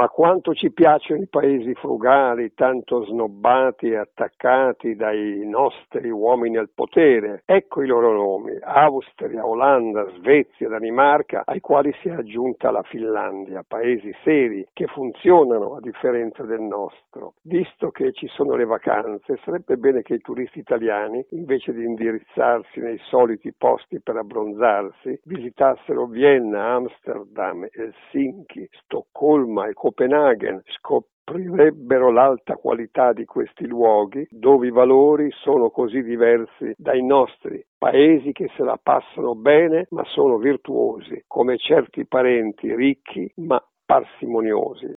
ma quanto ci piacciono i paesi frugali, tanto snobbati e attaccati dai nostri uomini al potere. Ecco i loro nomi, Austria, Olanda, Svezia, Danimarca, ai quali si è aggiunta la Finlandia, paesi seri che funzionano a differenza del nostro. Visto che ci sono le vacanze, sarebbe bene che i turisti italiani, invece di indirizzarsi nei soliti posti per abbronzarsi, visitassero Vienna, Amsterdam, Helsinki, Stoccolma e Copenaghen, scoprirebbero l'alta qualità di questi luoghi dove i valori sono così diversi dai nostri, paesi che se la passano bene ma sono virtuosi, come certi parenti ricchi ma parsimoniosi.